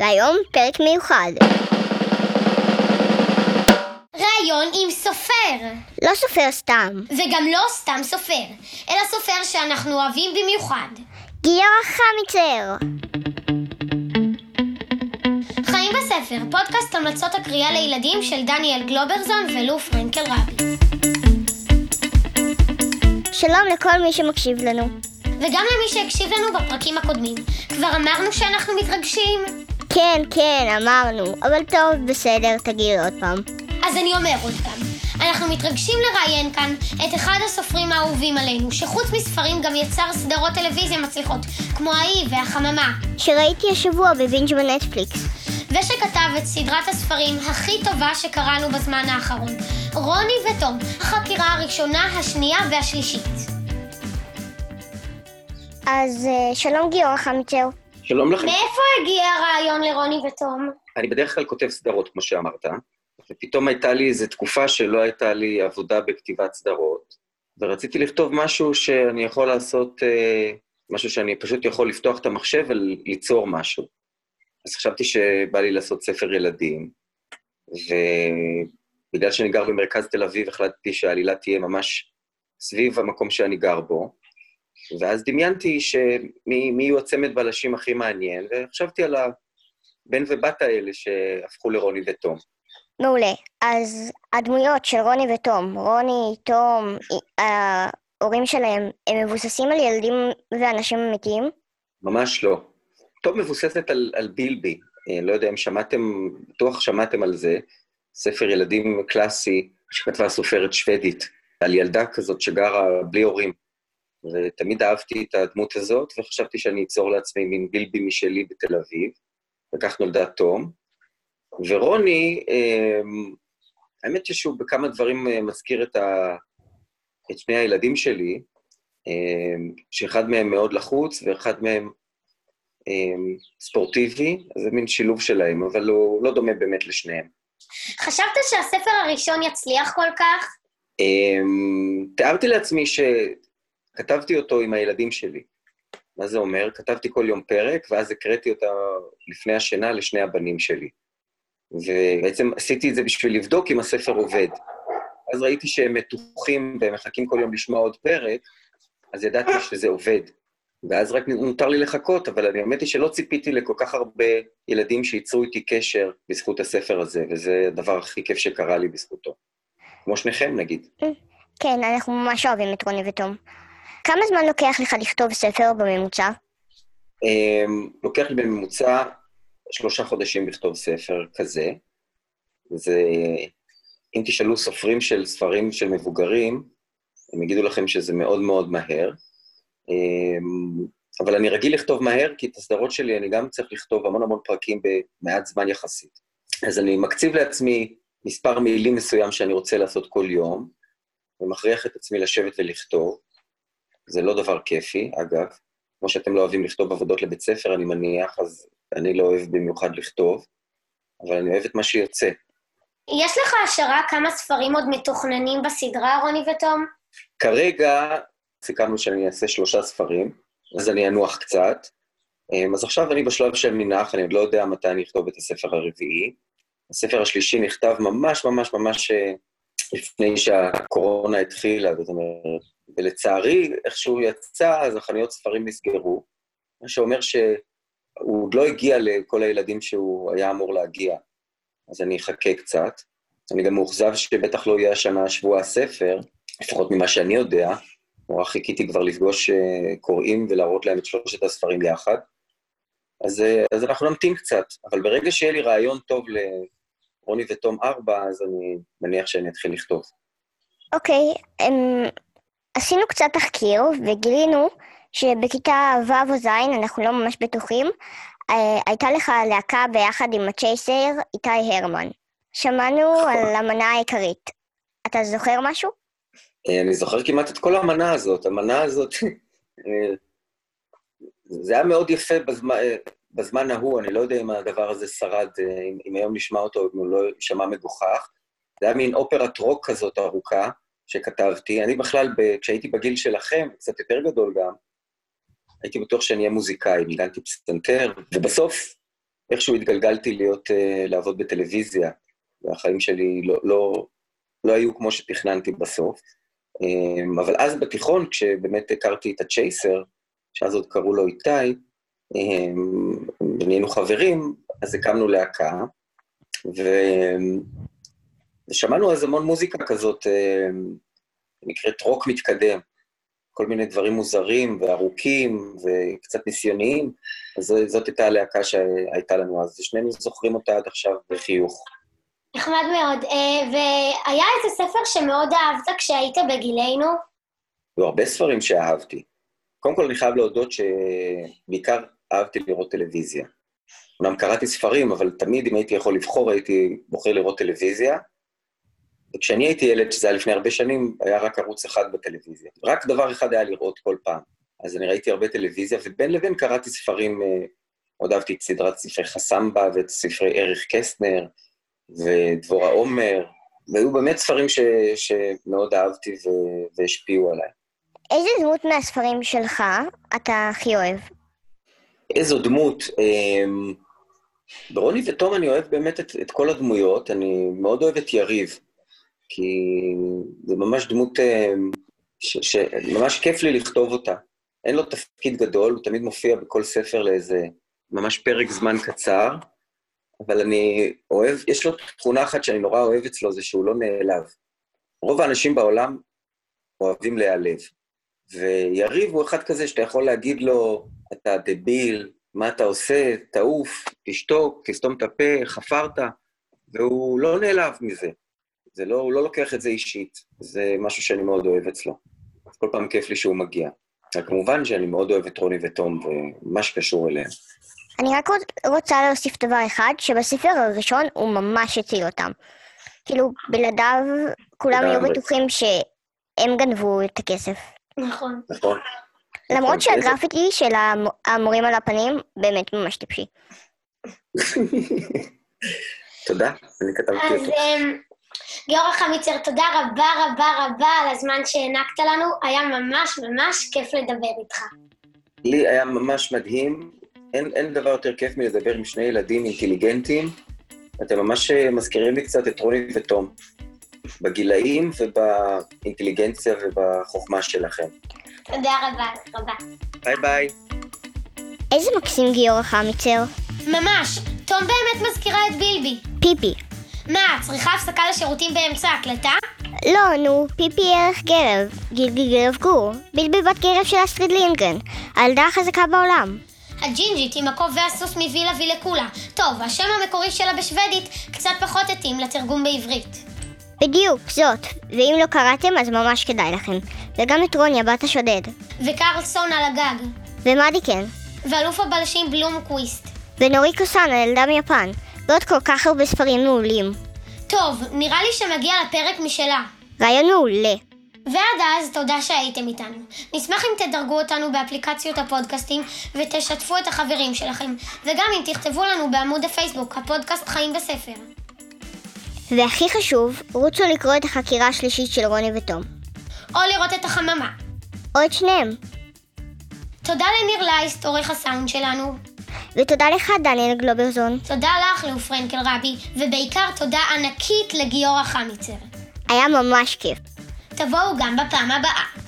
והיום פרק מיוחד. ראיון עם סופר. לא סופר סתם, וגם לא סתם סופר, אלא סופר שאנחנו אוהבים במיוחד. גיורא חמיצר. חיים בספר, פודקאסט המלצות הקריאה לילדים של דניאל גלוברזון ולו פרנקל רבי. שלום לכל מי שמקשיב לנו. וגם למי שהקשיב לנו בפרקים הקודמים. כבר אמרנו שאנחנו מתרגשים? כן, כן, אמרנו, אבל טוב, בסדר, תגיד עוד פעם. אז אני אומר עוד פעם. אנחנו מתרגשים לראיין כאן את אחד הסופרים האהובים עלינו, שחוץ מספרים גם יצר סדרות טלוויזיה מצליחות, כמו האי והחממה. שראיתי השבוע בבינג' בנטפליקס. ושכתב את סדרת הספרים הכי טובה שקראנו בזמן האחרון, רוני ותום, החקירה הראשונה, השנייה והשלישית. אז אה, שלום גיורא חמיצר. שלום לכם. מאיפה הגיע הרעיון לרוני ותום? אני בדרך כלל כותב סדרות, כמו שאמרת, ופתאום הייתה לי איזו תקופה שלא הייתה לי עבודה בכתיבת סדרות, ורציתי לכתוב משהו שאני יכול לעשות, אה, משהו שאני פשוט יכול לפתוח את המחשב וליצור משהו. אז חשבתי שבא לי לעשות ספר ילדים, ובגלל שאני גר במרכז תל אביב, החלטתי שהעלילה תהיה ממש סביב המקום שאני גר בו, ואז דמיינתי שמי מי יהיו הצמד בלשים הכי מעניין, וחשבתי על הבן ובת האלה שהפכו לרוני ותום. מעולה. אז הדמויות של רוני ותום, רוני, תום, אה, ההורים שלהם, הם מבוססים על ילדים ואנשים אמיתיים? ממש לא. טוב מבוססת על, על בילבי, אה, לא יודע אם שמעתם, בטוח שמעתם על זה, ספר ילדים קלאסי שכתבה סופרת שוודית, על ילדה כזאת שגרה בלי הורים. ותמיד אהבתי את הדמות הזאת, וחשבתי שאני אצור לעצמי מין בילבי משלי בתל אביב, וכך נולדה תום. ורוני, אה, האמת ששוב, בכמה דברים אה, מזכיר את, ה... את שני הילדים שלי, אה, שאחד מהם מאוד לחוץ ואחד מהם אה, ספורטיבי, אז זה מין שילוב שלהם, אבל הוא לא דומה באמת לשניהם. חשבת שהספר הראשון יצליח כל כך? תיארתי לעצמי שכתבתי אותו עם הילדים שלי. מה זה אומר? כתבתי כל יום פרק, ואז הקראתי אותה לפני השינה לשני הבנים שלי. ובעצם עשיתי את זה בשביל לבדוק אם הספר עובד. אז ראיתי שהם מתוחים והם מחכים כל יום לשמוע עוד פרק, אז ידעתי שזה עובד. ואז רק נותר לי לחכות, אבל אני האמת היא שלא ציפיתי לכל כך הרבה ילדים שייצרו איתי קשר בזכות הספר הזה, וזה הדבר הכי כיף שקרה לי בזכותו. כמו שניכם, נגיד. כן, אנחנו ממש אוהבים את רוני ותום. כמה זמן לוקח לך לכתוב ספר בממוצע? אמ, לוקח לי בממוצע שלושה חודשים לכתוב ספר כזה. זה, אם תשאלו סופרים של ספרים של מבוגרים, הם יגידו לכם שזה מאוד מאוד מהר. אמ, אבל אני רגיל לכתוב מהר, כי את הסדרות שלי אני גם צריך לכתוב המון המון פרקים במעט זמן יחסית. אז אני מקציב לעצמי מספר מילים מסוים שאני רוצה לעשות כל יום, ומכריח את עצמי לשבת ולכתוב. זה לא דבר כיפי, אגב. כמו שאתם לא אוהבים לכתוב עבודות לבית ספר, אני מניח, אז אני לא אוהב במיוחד לכתוב, אבל אני אוהב את מה שיוצא. יש לך השערה כמה ספרים עוד מתוכננים בסדרה, רוני ותום? כרגע סיכמנו שאני אעשה שלושה ספרים, אז אני אנוח קצת. אמ, אז עכשיו אני בשלב של מנח, אני עוד לא יודע מתי אני אכתוב את הספר הרביעי. הספר השלישי נכתב ממש ממש ממש אה, לפני שהקורונה התחילה, זאת אומרת, ולצערי, איכשהו יצא, אז החנויות ספרים נסגרו, מה שאומר שהוא עוד לא הגיע לכל הילדים שהוא היה אמור להגיע, אז אני אחכה קצת. אני גם מאוכזב שבטח לא יהיה השנה שבוע הספר, לפחות ממה שאני יודע, נורא חיכיתי כבר לפגוש uh, קוראים ולהראות להם את שלושת הספרים יחד. אז, uh, אז אנחנו נמתין קצת, אבל ברגע שיהיה לי רעיון טוב לרוני ותום ארבע, אז אני מניח שאני אתחיל לכתוב. אוקיי, הם... עשינו קצת תחקיר וגילינו שבכיתה ו' או ז', אנחנו לא ממש בטוחים, אה, הייתה לך להקה ביחד עם הצ'ייסר איתי הרמן. שמענו על המנה העיקרית. אתה זוכר משהו? אה, אני זוכר כמעט את כל המנה הזאת. המנה הזאת, אה, זה היה מאוד יפה בזמן, בזמן ההוא, אני לא יודע אם הדבר הזה שרד, אם, אם היום נשמע אותו, אם הוא לא יישמע מגוחך. זה היה מין אופרת רוק כזאת ארוכה, שכתבתי. אני בכלל, ב, כשהייתי בגיל שלכם, קצת יותר גדול גם, הייתי בטוח שאני אהיה מוזיקאי, ניגנתי פסנתר, ובסוף איכשהו התגלגלתי להיות, uh, לעבוד בטלוויזיה, והחיים שלי לא, לא, לא היו כמו שתכננתי בסוף. Um, אבל אז בתיכון, כשבאמת הכרתי את הצ'ייסר, שאז עוד קראו לו איתי, ונהיינו חברים, אז הקמנו להקה, ו... ושמענו אז המון מוזיקה כזאת, נקראת רוק מתקדם. כל מיני דברים מוזרים וארוכים וקצת ניסיוניים, אז זאת הייתה הלהקה שהייתה לנו אז, ושנינו זוכרים אותה עד עכשיו בחיוך. נחמד מאוד. אה, והיה איזה ספר שמאוד אהבת כשהיית בגילנו? היו הרבה ספרים שאהבתי. קודם כל, אני חייב להודות שבעיקר אהבתי לראות טלוויזיה. אומנם קראתי ספרים, אבל תמיד אם הייתי יכול לבחור, הייתי בוחר לראות טלוויזיה. וכשאני הייתי ילד, שזה היה לפני הרבה שנים, היה רק ערוץ אחד בטלוויזיה. רק דבר אחד היה לראות כל פעם. אז אני ראיתי הרבה טלוויזיה, ובין לבין קראתי ספרים, אה, עוד אהבתי את סדרת ספרי חסמבה ואת ספרי ערך קסטנר ודבורה עומר, והיו באמת ספרים ש, שמאוד אהבתי ו, והשפיעו עליי. איזה דמות מהספרים שלך אתה הכי אוהב? איזו דמות? אמ, ברוני ותום אני אוהב באמת את, את כל הדמויות, אני מאוד אוהב את יריב. כי זה ממש דמות אה, שממש כיף לי לכתוב אותה. אין לו תפקיד גדול, הוא תמיד מופיע בכל ספר לאיזה ממש פרק זמן קצר, אבל אני אוהב, יש לו תכונה אחת שאני נורא אוהב אצלו, זה שהוא לא נעלב. רוב האנשים בעולם אוהבים להיעלב. ויריב הוא אחד כזה שאתה יכול להגיד לו, אתה דביל, מה אתה עושה, תעוף, תשתוק, תסתום את הפה, חפרת, והוא לא נעלב מזה. זה לא, הוא לא לוקח את זה אישית, זה משהו שאני מאוד אוהב אצלו. כל פעם כיף לי שהוא מגיע. כמובן שאני מאוד אוהב את רוני ותום ומה שקשור אליהם. אני רק רוצה להוסיף דבר אחד, שבספר הראשון הוא ממש הציל אותם. כאילו, בלעדיו כולם היו בטוחים שהם גנבו את הכסף. נכון. נכון. למרות נכון, שהגרפיטי של המורים על הפנים באמת ממש טיפשי. תודה, אני כתבתי אותו. אמ, גיורא חמיצר, תודה רבה רבה רבה על הזמן שהענקת לנו, היה ממש ממש כיף לדבר איתך. לי היה ממש מדהים, אין, אין דבר יותר כיף מלדבר עם שני ילדים אינטליגנטים. אתם ממש אה, מזכירים לי קצת את רוני ותום, בגילאים ובאינטליגנציה ובחוכמה שלכם. תודה רבה רבה. ביי ביי. איזה מקסים גיורא חמיצר. ממש, תום באמת מזכירה את בילבי. פיפי. מה, צריכה הפסקה לשירותים באמצע ההקלטה? לא, נו, פיפי אורך גרב, גילגי גרב גור, בילבי בת גרב של אסטריד לינגרן, הילדה החזקה בעולם. הג'ינג'ית עם הכובע והסוס מווילה וילקולה. טוב, השם המקורי שלה בשוודית קצת פחות התאים לתרגום בעברית. בדיוק, זאת. ואם לא קראתם, אז ממש כדאי לכם. וגם את רוניה, בת השודד. וקרלסון על הגג. ומדיקן. ואלוף הבלשים בלום קוויסט. ונוריקו סאן, הילדה מיפן. ועוד כל כך הרבה ספרים מעולים. טוב, נראה לי שמגיע לפרק משלה. רעיון מעולה. ועד אז, תודה שהייתם איתנו. נשמח אם תדרגו אותנו באפליקציות הפודקאסטים ותשתפו את החברים שלכם, וגם אם תכתבו לנו בעמוד הפייסבוק, הפודקאסט חיים בספר. והכי חשוב, רוצו לקרוא את החקירה השלישית של רוני ותום. או לראות את החממה. או את שניהם. תודה לניר לייסט, עורך הסאונד שלנו. ותודה לך, דניאל גלוברזון. תודה לך, לאו פרנקל רבי, ובעיקר תודה ענקית לגיורא חמיצר. היה ממש כיף. תבואו גם בפעם הבאה.